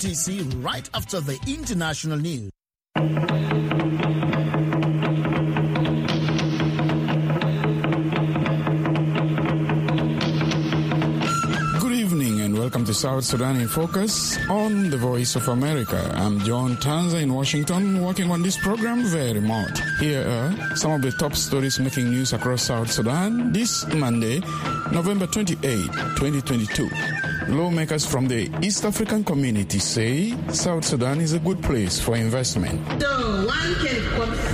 TC right after the international news. Good evening and welcome to South Sudan in Focus on the Voice of America. I'm John Tanza in Washington, working on this program very much. Here are some of the top stories making news across South Sudan this Monday, November 28, 2022. Lawmakers from the East African community say South Sudan is a good place for investment. So one can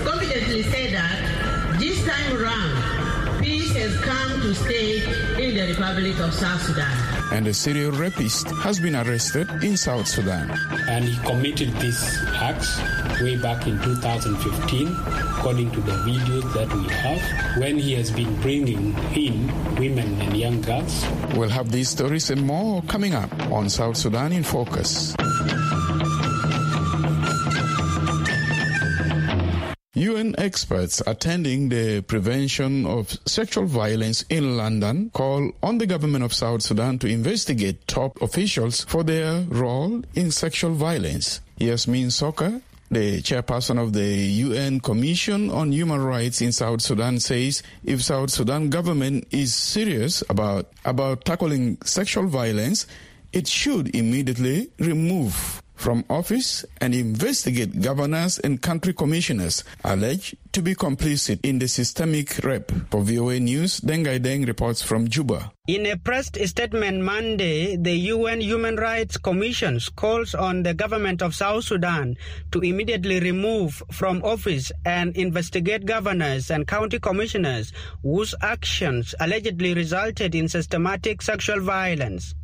confidently say that this time around, peace has come to stay in the Republic of South Sudan. And a serial rapist has been arrested in South Sudan. And he committed these acts way back in 2015, according to the videos that we have, when he has been bringing in women and young girls. We'll have these stories and more coming up on South Sudan in Focus. UN experts attending the prevention of sexual violence in London call on the government of South Sudan to investigate top officials for their role in sexual violence. Yasmin Sooka, the chairperson of the UN Commission on Human Rights in South Sudan says if South Sudan government is serious about about tackling sexual violence, it should immediately remove from office and investigate governors and country commissioners alleged to be complicit in the systemic rape. For VOA News, Deng Ghai Deng reports from Juba. In a press statement Monday, the UN Human Rights Commission calls on the government of South Sudan to immediately remove from office and investigate governors and county commissioners whose actions allegedly resulted in systematic sexual violence.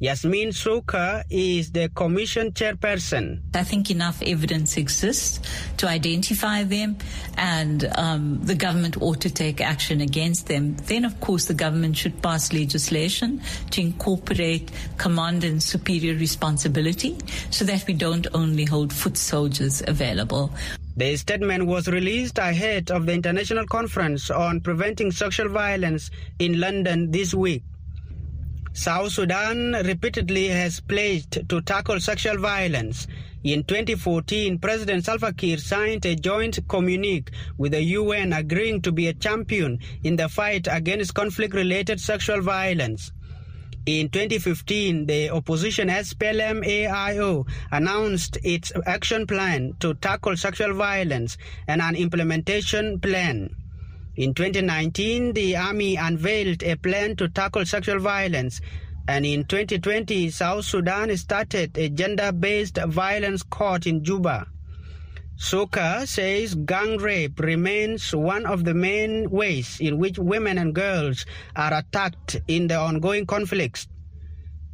Yasmin Sooka is the commission chairperson. I think enough evidence exists to identify them, and um, the government ought to take action against them. Then, of course, the government should pass legislation to incorporate command and superior responsibility so that we don't only hold foot soldiers available. The statement was released ahead of the International Conference on Preventing Sexual Violence in London this week. South Sudan repeatedly has pledged to tackle sexual violence. In 2014, President Salva Kiir signed a joint communique with the UN agreeing to be a champion in the fight against conflict-related sexual violence. In 2015, the opposition SPLM-AIO announced its action plan to tackle sexual violence and an implementation plan. In 2019, the army unveiled a plan to tackle sexual violence. And in 2020, South Sudan started a gender based violence court in Juba. Sooka says gang rape remains one of the main ways in which women and girls are attacked in the ongoing conflicts.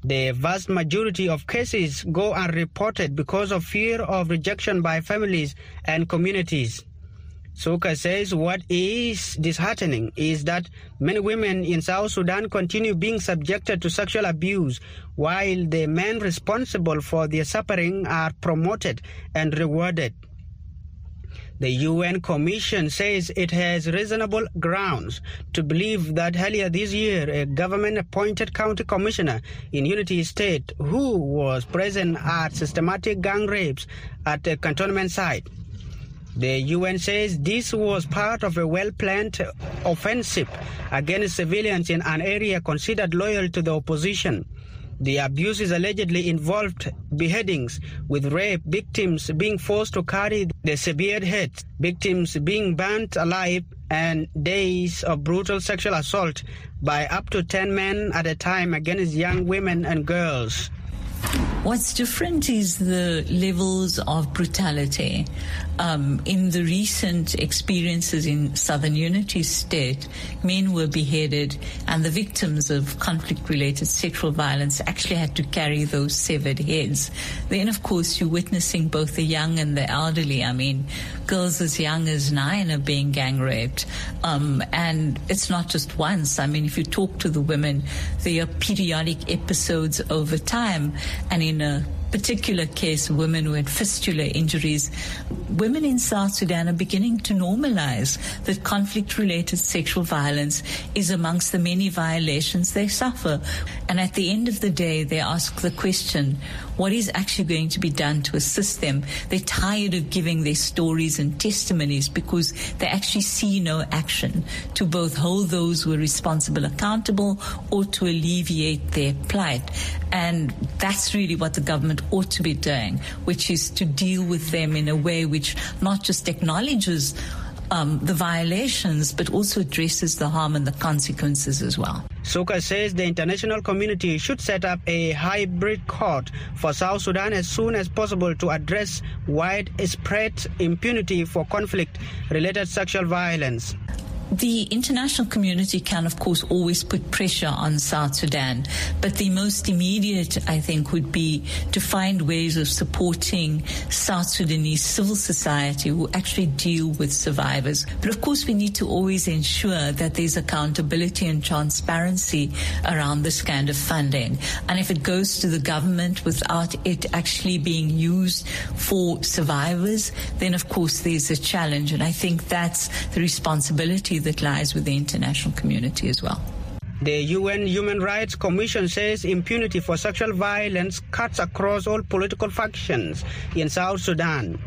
The vast majority of cases go unreported because of fear of rejection by families and communities. Sooka says what is disheartening is that many women in South Sudan continue being subjected to sexual abuse while the men responsible for their suffering are promoted and rewarded. The UN Commission says it has reasonable grounds to believe that earlier this year a government appointed county commissioner in Unity State who was present at systematic gang rapes at a cantonment site the UN says this was part of a well planned offensive against civilians in an area considered loyal to the opposition. The abuses allegedly involved beheadings, with rape victims being forced to carry the severed heads, victims being burnt alive, and days of brutal sexual assault by up to 10 men at a time against young women and girls. What's different is the levels of brutality. Um, in the recent experiences in Southern Unity State, men were beheaded, and the victims of conflict related sexual violence actually had to carry those severed heads. Then, of course, you're witnessing both the young and the elderly. I mean, girls as young as nine are being gang raped. Um, and it's not just once. I mean, if you talk to the women, there are periodic episodes over time. And in a particular case, of women who had fistula injuries, women in South Sudan are beginning to normalize that conflict related sexual violence is amongst the many violations they suffer. And at the end of the day, they ask the question, what is actually going to be done to assist them? They're tired of giving their stories and testimonies because they actually see no action to both hold those who are responsible accountable or to alleviate their plight. And that's really what the government ought to be doing, which is to deal with them in a way which not just acknowledges um, the violations, but also addresses the harm and the consequences as well. Sooka says the international community should set up a hybrid court for South Sudan as soon as possible to address widespread impunity for conflict related sexual violence. The international community can, of course, always put pressure on South Sudan, but the most immediate, I think, would be to find ways of supporting South Sudanese civil society who actually deal with survivors. But of course, we need to always ensure that there's accountability and transparency around this kind of funding. And if it goes to the government without it actually being used for survivors, then of course there's a challenge. And I think that's the responsibility that lies with the international community as well. The UN Human Rights Commission says impunity for sexual violence cuts across all political factions in South Sudan.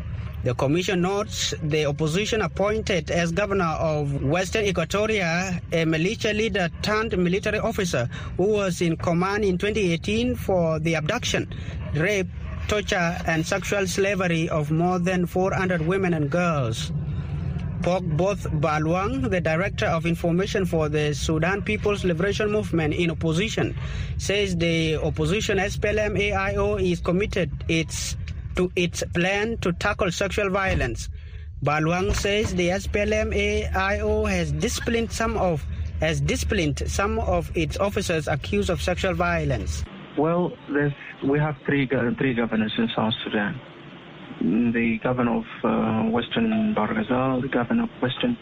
The commission notes the opposition appointed as governor of Western Equatoria a militia leader turned military officer who was in command in 2018 for the abduction, rape, torture, and sexual slavery of more than 400 women and girls. Both Baluang, the director of information for the Sudan People's Liberation Movement in opposition, says the opposition SPLM-AIO is committed its, to its plan to tackle sexual violence. Baluang says the SPLM-AIO has disciplined some of has disciplined some of its officers accused of sexual violence. Well, we have three three governors in South Sudan the governor of uh, Western Ghazal, the governor of Western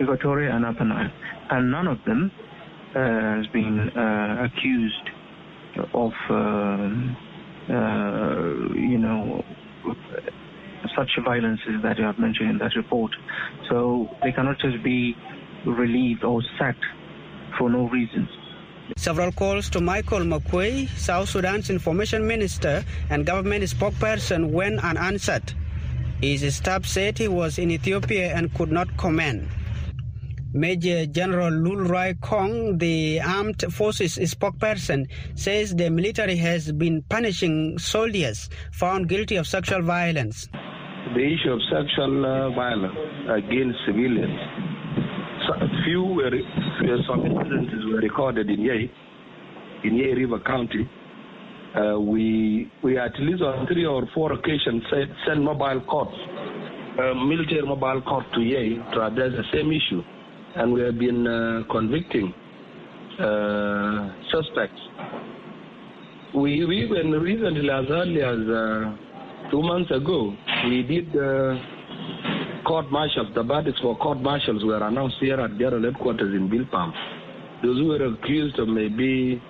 Equatoria, and Upper Nile. And none of them uh, has been uh, accused of, uh, uh, you know, such violences that you have mentioned in that report. So they cannot just be relieved or sacked for no reasons. Several calls to Michael Makuei, South Sudan's information minister and government spokesperson, went unanswered. His staff said he was in Ethiopia and could not comment. Major General Lul Ruai Koang, the armed forces spokesperson, says the military has been punishing soldiers found guilty of sexual violence. The issue of sexual uh, violence against civilians few were, some incidents were recorded in Yei, in Yei River County. Uh, we we at least on three or four occasions sent, mobile courts, uh, military mobile court to Yei to address the same issue, and we have been uh, convicting uh, suspects. We, we even recently, as early as uh, two months ago, we did uh, court martials, the verdicts for court martials were announced here at general headquarters in Bilpam. Those who were accused of maybe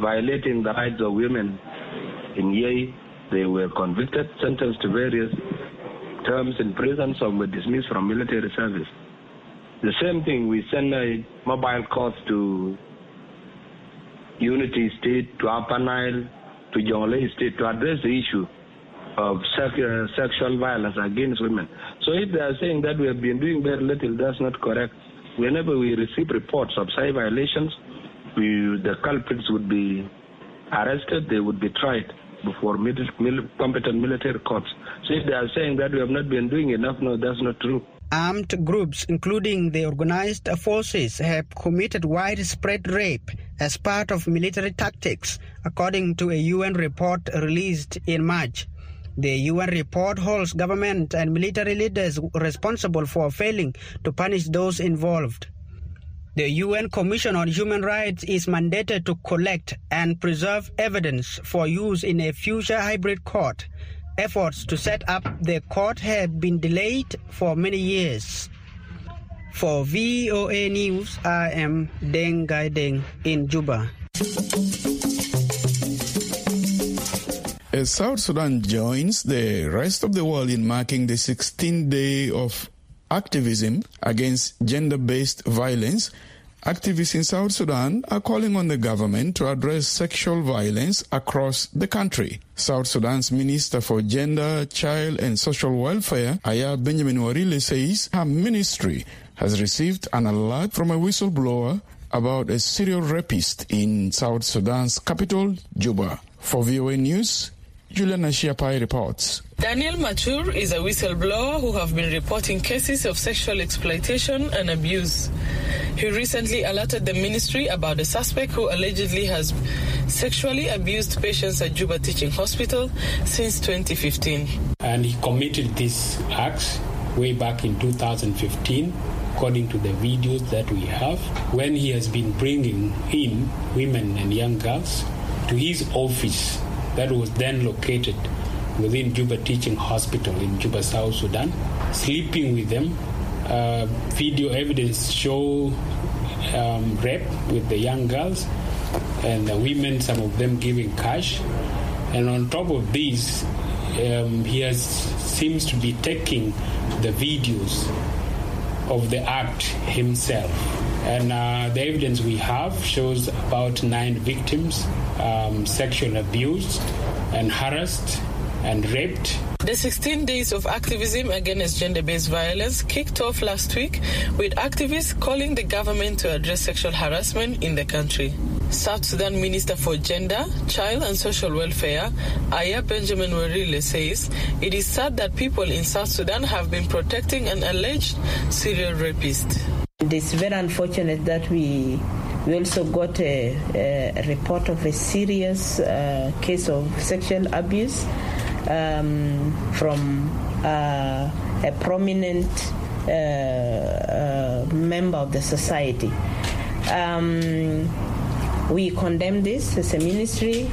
violating the rights of women in Yei, they were convicted, sentenced to various terms in prison, some were dismissed from military service. The same thing, we send a mobile courts to Unity State, to Upper Nile, to Jonglei State to address the issue of uh, sexual violence against women. So if they are saying that we have been doing very little, that's not correct. Whenever we receive reports of site violations, we, the culprits would be arrested, they would be tried before mil- mil- competent military courts. So if they are saying that we have not been doing enough, no, that's not true. Armed groups, including the organized forces, have committed widespread rape as part of military tactics, according to a UN report released in March. The UN report holds government and military leaders responsible for failing to punish those involved. The UN Commission on Human Rights is mandated to collect and preserve evidence for use in a future hybrid court. Efforts to set up the court have been delayed for many years. For VOA News, I am Deng Ghai Deng in Juba. As South Sudan joins the rest of the world in marking the 16th day of activism against gender-based violence, activists in South Sudan are calling on the government to address sexual violence across the country. South Sudan's Minister for Gender, Child and Social Welfare, Aya Benjamin Warile, says her ministry has received an alert from a whistleblower about a serial rapist in South Sudan's capital, Juba. For VOA News, Juliana Shiapai reports. Daniel Matur is a whistleblower who have been reporting cases of sexual exploitation and abuse. He recently alerted the ministry about a suspect who allegedly has sexually abused patients at Juba Teaching Hospital since 2015. And he committed these acts way back in 2015 according to the videos that we have, when he has been bringing in women and young girls to his office that was then located within Juba Teaching Hospital in Juba, South Sudan, sleeping with them. Uh, video evidence show um, rape with the young girls and the women, some of them giving cash. And on top of this, um, he has seems to be taking the videos of the act himself. And uh, the evidence we have shows about nine victims um, sexual abused and harassed and raped. The 16 days of activism against gender based violence kicked off last week with activists calling the government to address sexual harassment in the country. South Sudan Minister for Gender, Child and Social Welfare, Aya Benjamin Warile says it is sad that people in South Sudan have been protecting an alleged serial rapist. It is very unfortunate that we we also got a, a report of a serious uh, case of sexual abuse um, from uh, a prominent uh, uh member of the society. Um, we condemn this as a ministry.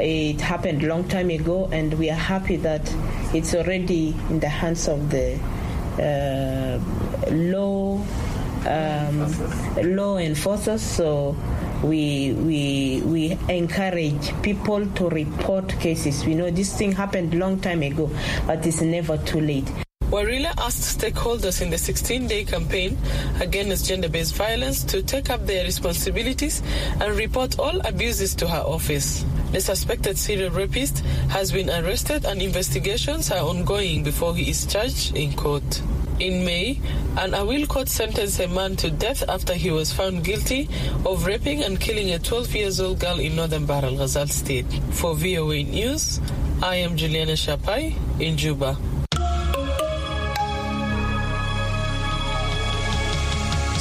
It happened a long time ago, and we are happy that it's already in the hands of the uh, law um, law enforcers. So we we we encourage people to report cases. We know this thing happened long time ago, but it's never too late. Warile asked stakeholders in the 16 day campaign against gender based violence to take up their responsibilities and report all abuses to her office. The suspected serial rapist has been arrested and investigations are ongoing before he is charged in court. In May, an Aweil court sentenced a man to death after he was found guilty of raping and killing a 12 years old girl in northern Bahr Ghazal state. For VOA News, I am Juliana Shapai in Juba.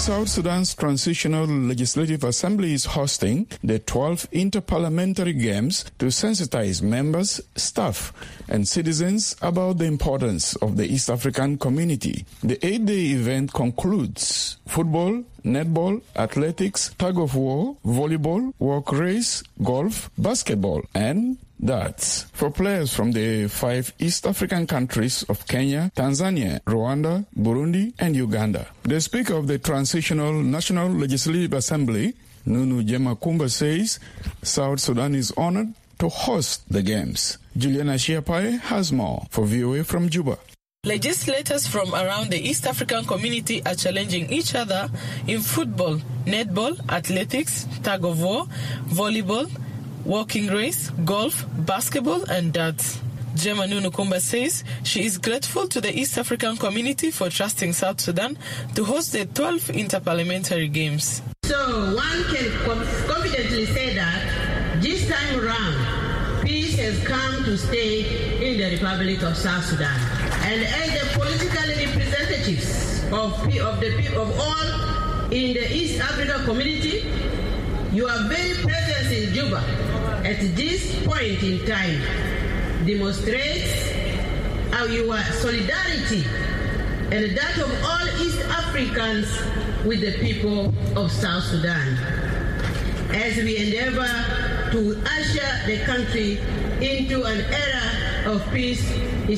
South Sudan's Transitional Legislative Assembly is hosting the 12th Interparliamentary Games to sensitize members, staff, and citizens about the importance of the East African community. The eight-day event concludes football, netball, athletics, tug of war, volleyball, walk race, golf, basketball, and darts for players from the five East African countries of Kenya, Tanzania, Rwanda, Burundi, and Uganda. The Speaker of the Transitional National Legislative Assembly, Nunu Jemma Kumba, says South Sudan is honored to host the Games. Juliana Shiapai has more for VOA from Juba. Legislators from around the East African community are challenging each other in football, netball, athletics, tug of war, volleyball, walking race, golf, basketball, and darts. Jemma Nunu Kumba says she is grateful to the East African community for trusting South Sudan to host the 12th Interparliamentary Games. So one can confidently say that this time around, peace has come to stay in the Republic of South Sudan. And as the political representatives of, of, the, people of all in the East African community, your very presence in Juba at this point in time demonstrates our solidarity and that of all East Africans with the people of South Sudan as we endeavor to usher the country into an era of peace,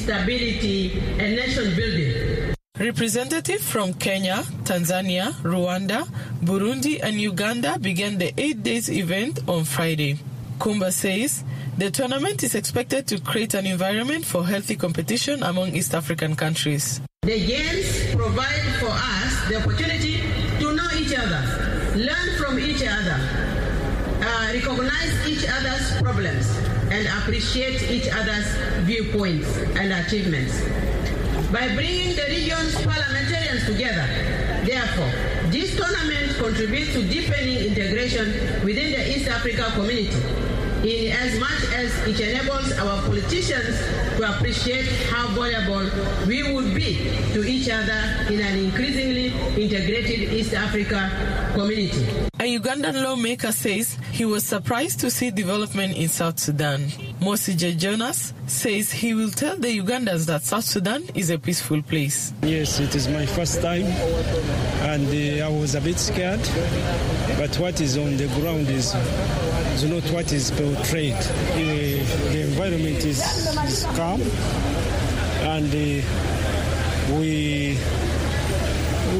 stability, and nation building. Representatives from Kenya, Tanzania, Rwanda, Burundi, and Uganda began the eight days event on Friday. Kumba says The tournament is expected to create an environment for healthy competition among East African countries. The games provide for us the opportunity to know each other, learn from each other, uh, recognize each other's problems, and appreciate each other's viewpoints and achievements. By bringing the region's parliamentarians together, therefore, this tournament contributes to deepening integration within the East Africa community in as much as it enables our politicians to appreciate how valuable we would be to each other in an increasingly integrated East Africa community. A Ugandan lawmaker says he was surprised to see development in South Sudan. Mosije Jonas says he will tell the Ugandans that South Sudan is a peaceful place. Yes, it is my first time and uh, I was a bit scared, but what is on the ground is, is not what is portrayed. Uh, the environment is, is calm and uh, we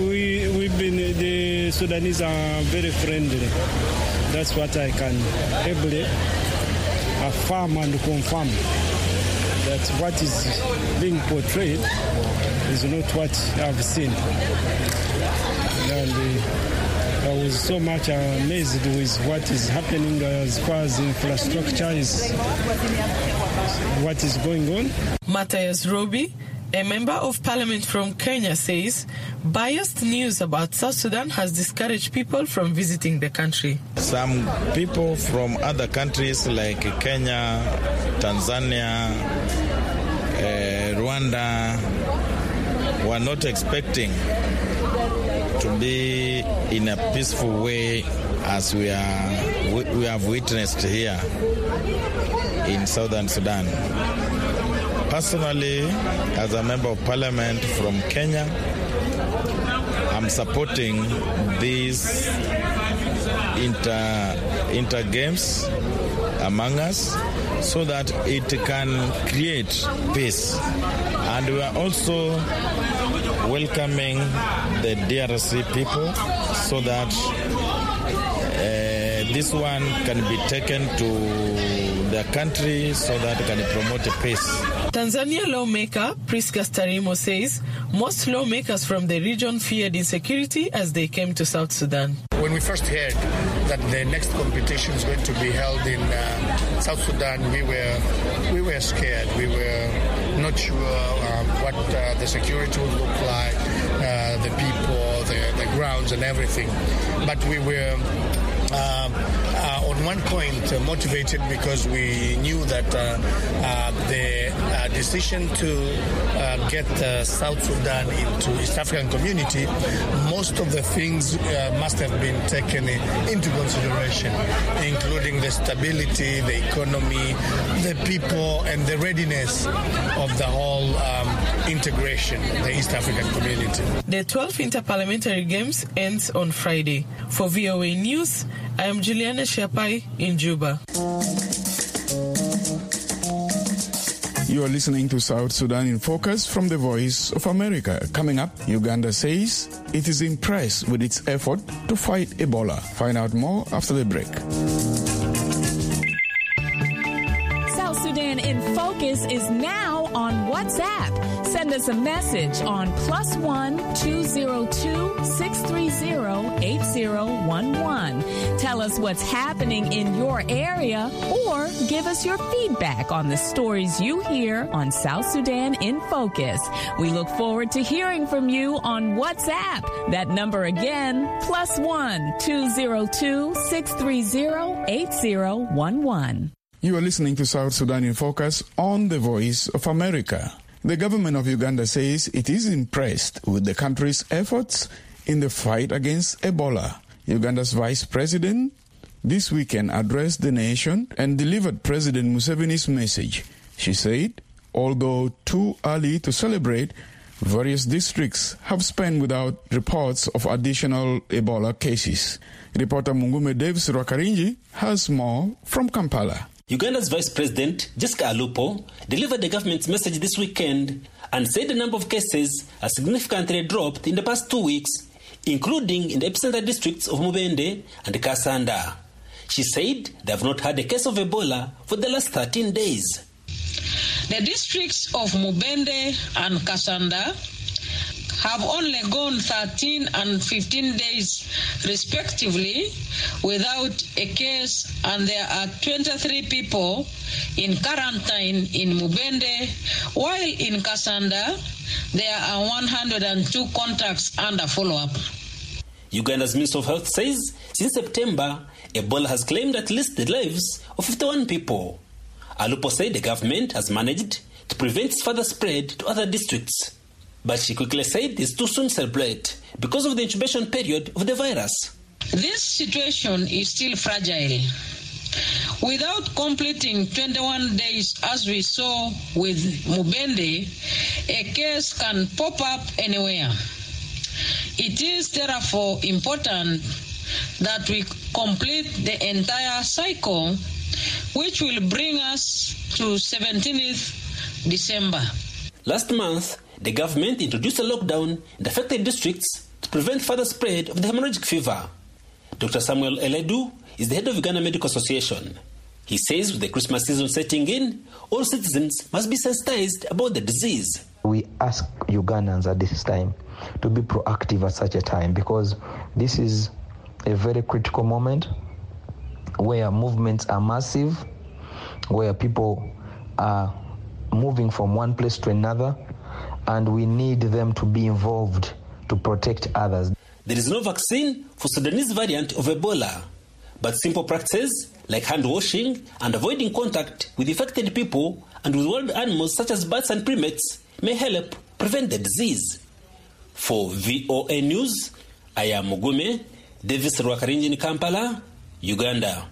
we we've been the Sudanese are very friendly. That's what I can ably affirm and confirm that what is being portrayed is not what I've seen. And uh, I was so much amazed with what is happening as far as infrastructure is, what is going on. Matthias Roby, a member of parliament from Kenya, says biased news about South Sudan has discouraged people from visiting the country. Some people from other countries like Kenya, Tanzania, uh, Rwanda were not expecting to be in a peaceful way as we are we have witnessed here in southern Sudan. Personally, as a member of parliament from Kenya, I'm supporting these inter inter games among us so that it can create peace. And we are also welcoming the DRC people so that uh, this one can be taken to the country so that it can promote peace. Tanzania lawmaker Priska Starimo says most lawmakers from the region feared insecurity as they came to South Sudan. When we first heard that the next competition is going to be held in uh, South Sudan, we were we were scared. We were not sure um, what uh, the security would look like, uh, the people, the, the grounds, and everything. But we were. Uh, one point, motivated because we knew that uh, uh the uh, decision to get South Sudan into East African community, most of the things must have been taken into consideration, including the stability, the economy, the people, and the readiness of the whole um, integration, the East African community. The 12th Interparliamentary Games ends on Friday. For VOA News, I am Juliana Shapai in Juba. You are listening to South Sudan in Focus from the Voice of America. Coming up, Uganda says it is impressed with its effort to fight Ebola. Find out more after the break. South Sudan in Focus is now on WhatsApp. Send us a message on plus one 202 630 8011. Tell us what's happening in your area or give us your feedback on the stories you hear on South Sudan in Focus. We look forward to hearing from you on WhatsApp. That number again, plus one 202 630 8011. You are listening to South Sudan in Focus on the Voice of America. The government of Uganda says it is impressed with the country's efforts in the fight against Ebola. Uganda's vice president this weekend addressed the nation and delivered President Museveni's message. She said, although too early to celebrate, various districts have spent without reports of additional Ebola cases. Reporter Mugume Davis Rwakaringi has more from Kampala. Uganda's Vice President, Jessica Alupo, delivered the government's message this weekend and said the number of cases has significantly dropped in the past two weeks, including in the epicenter districts of Mubende and Kassanda. She said they have not had a case of Ebola for the last 13 days. The districts of Mubende and Kassanda have only gone 13 and 15 days respectively without a case and there are 23 people in quarantine in Mubende while in Kassanda there are 102 contacts under follow-up. Uganda's Minister of Health says since September, Ebola has claimed at least the lives of 51 people. Alupo said the government has managed to prevent further spread to other districts. But she quickly said it's too soon to celebrate because of the incubation period of the virus. This situation is still fragile. Without completing 21 days, as we saw with Mubende, a case can pop up anywhere. It is therefore important that we complete the entire cycle, which will bring us to 17th December. Last month, the government introduced a lockdown in affected districts to prevent further spread of the hemorrhagic fever. Dr. Samuel Oledo is the head of Uganda Medical Association. He says with the Christmas season setting in, all citizens must be sensitized about the disease. We ask Ugandans at this time to be proactive at such a time because this is a very critical moment where movements are massive, where people are moving from one place to another, and we need them to be involved to protect others. There is no vaccine for Sudanese variant of Ebola, but simple practices like hand washing and avoiding contact with infected people and with wild animals such as bats and primates may help prevent the disease. For VOA News, I am Mugume Davis Rwakaringi in Kampala, Uganda.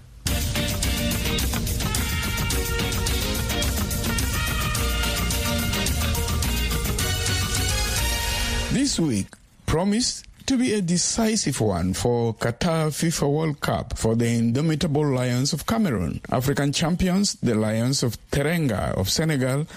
This week promised to be a decisive one for Qatar FIFA World Cup for the indomitable Lions of Cameroon, African champions, the Lions of Teranga of Senegal,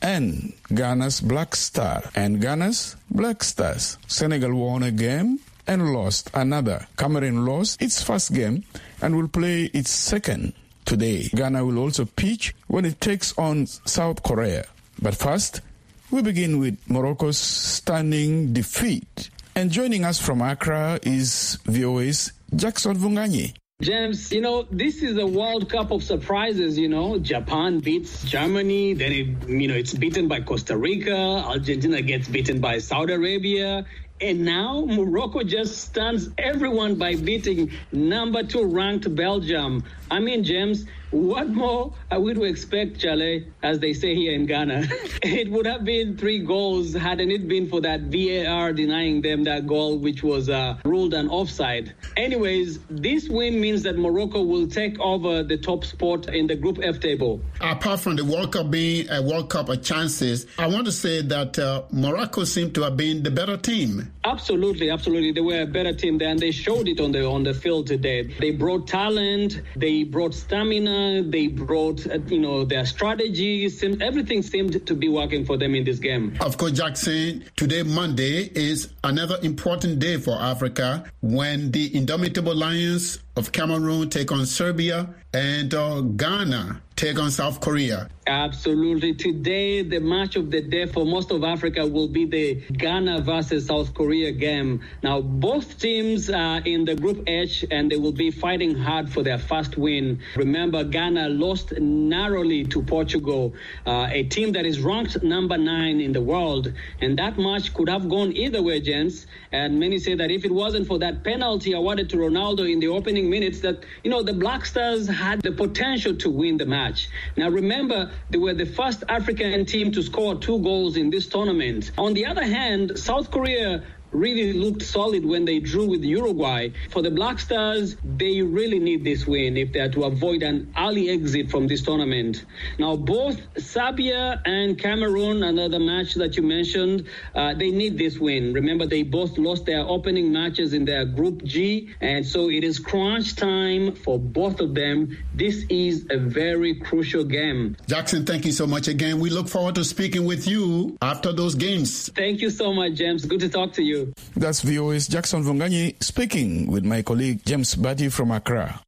and Ghana's Black Star and Ghana's Black Stars. Senegal won a game and lost another. Cameroon lost its first game and will play its second today. Ghana will also pitch when it takes on South Korea. But first, we begin with Morocco's stunning defeat. And joining us from Accra is VOA's Jackson Vunganyi. James, you know, this is a World Cup of surprises, you know. Japan beats Germany, then it, you know, it's beaten by Costa Rica, Argentina gets beaten by Saudi Arabia, and now Morocco just stuns everyone by beating number two ranked Belgium. I mean, James, what more are we to expect, Chale, as they say here in Ghana? it would have been three goals hadn't it been for that VAR denying them that goal, which was uh, ruled an offside. Anyways, this win means that Morocco will take over the top spot in the Group F table. Apart from the World Cup being a World Cup of chances, I want to say that uh, Morocco seemed to have been the better team. Absolutely, absolutely. They were a better team and they showed it on the on the field today. They brought talent, they brought stamina, they brought, uh, you know, their strategies. Everything seemed to be working for them in this game. Of course, Jackson, today, Monday, is another important day for Africa when the indomitable Lions of Cameroon take on Serbia and uh, Ghana take on South Korea. Absolutely. Today, the match of the day for most of Africa will be the Ghana versus South Korea game. Now, both teams are in the Group H and they will be fighting hard for their first win. Remember, Ghana lost narrowly to Portugal, uh, a team that is ranked number nine in the world. And that match could have gone either way, gents. And many say that if it wasn't for that penalty awarded to Ronaldo in the opening minutes, that, you know, the Black Stars had the potential to win the match. Now, remember, they were the first African team to score two goals in this tournament. On the other hand, South Korea really looked solid when they drew with Uruguay. For the Black Stars, they really need this win if they are to avoid an early exit from this tournament. Now, both Serbia and Cameroon, another match that you mentioned, uh, they need this win. Remember, they both lost their opening matches in their Group G, and so it is crunch time for both of them. This is a very crucial game. Jackson, thank you so much again. We look forward to speaking with you after those games. Thank you so much, James. Good to talk to you. That's VOA's Jackson Vongani speaking with my colleague James Butty from Accra.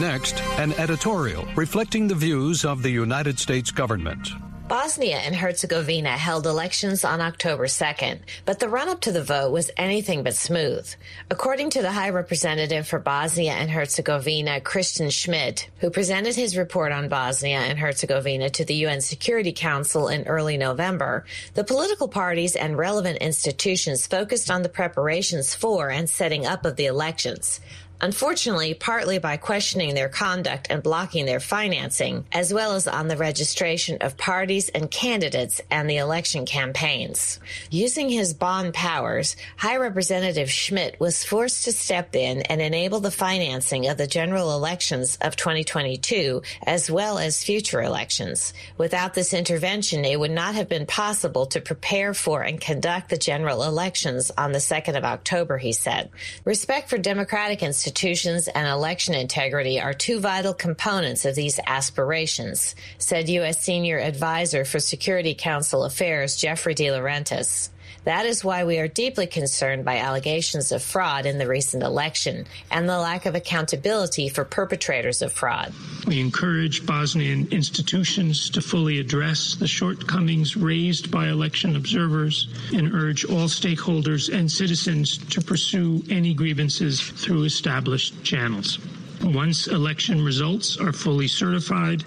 Next, an editorial reflecting the views of the United States government. Bosnia and Herzegovina held elections on October 2nd, but the run up to the vote was anything but smooth. According to the High Representative for Bosnia and Herzegovina, Christian Schmidt, who presented his report on Bosnia and Herzegovina to the UN Security Council in early November, the political parties and relevant institutions focused on the preparations for and setting up of the elections. Unfortunately, partly by questioning their conduct and blocking their financing, as well as on the registration of parties and candidates and the election campaigns. Using his Bonn powers, High Representative Schmidt was forced to step in and enable the financing of the general elections of 2022, as well as future elections. Without this intervention, it would not have been possible to prepare for and conduct the general elections on the 2nd of October, he said. Respect for democratic institutions institutions and election integrity are two vital components of these aspirations, said U.S. Senior Advisor for Security Council Affairs Jeffrey DeLaurentis. That is why we are deeply concerned by allegations of fraud in the recent election and the lack of accountability for perpetrators of fraud. We encourage Bosnian institutions to fully address the shortcomings raised by election observers and urge all stakeholders and citizens to pursue any grievances through established channels. Once election results are fully certified,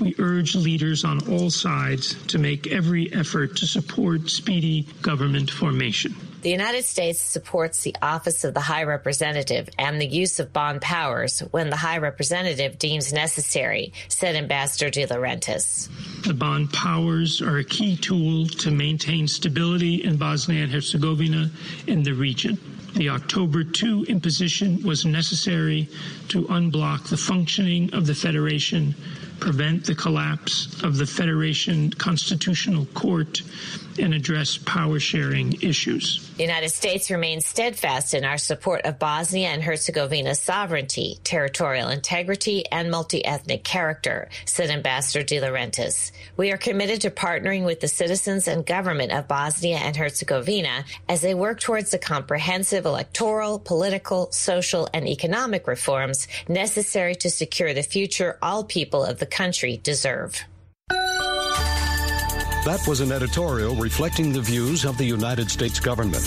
we urge leaders on all sides to make every effort to support speedy government formation. The United States supports the Office of the High Representative and the use of Bonn powers when the High Representative deems necessary, said Ambassador DeLaurentis. The Bonn powers are a key tool to maintain stability in Bosnia and Herzegovina and the region. The October 2 imposition was necessary to unblock the functioning of the Federation, prevent the collapse of the Federation Constitutional Court, and address power sharing issues. The United States remains steadfast in our support of Bosnia and Herzegovina's sovereignty, territorial integrity, and multi ethnic character, said Ambassador DeLaurentis. We are committed to partnering with the citizens and government of Bosnia and Herzegovina as they work towards the comprehensive electoral, political, social, and economic reforms necessary to secure the future all people of the country deserve. That was an editorial reflecting the views of the United States government.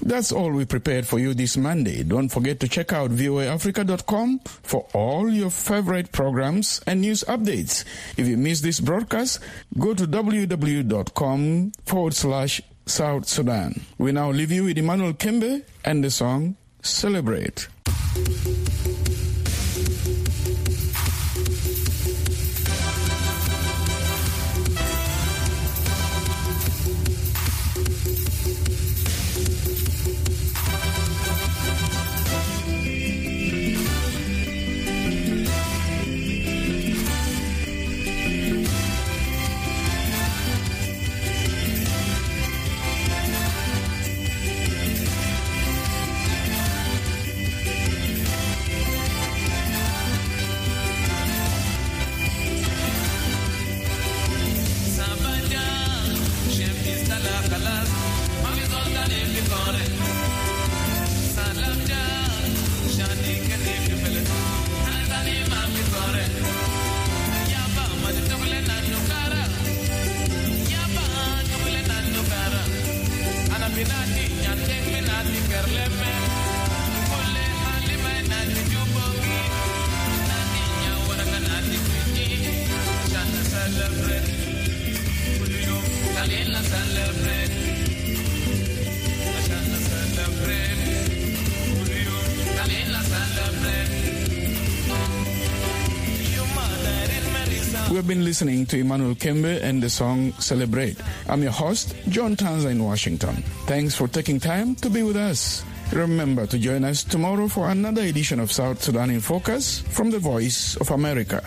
That's all we prepared for you this Monday. Don't forget to check out voaafrica.com for all your favorite programs and news updates. If you missed this broadcast, go to www.com forward slash South Sudan. We now leave you with Emmanuel Kembe and the song Celebrate. Been listening to Emmanuel Kembe and the song Celebrate. I'm your host, John Tanza in Washington. Thanks for taking time to be with us. Remember to join us tomorrow for another edition of South Sudan in Focus from the Voice of America.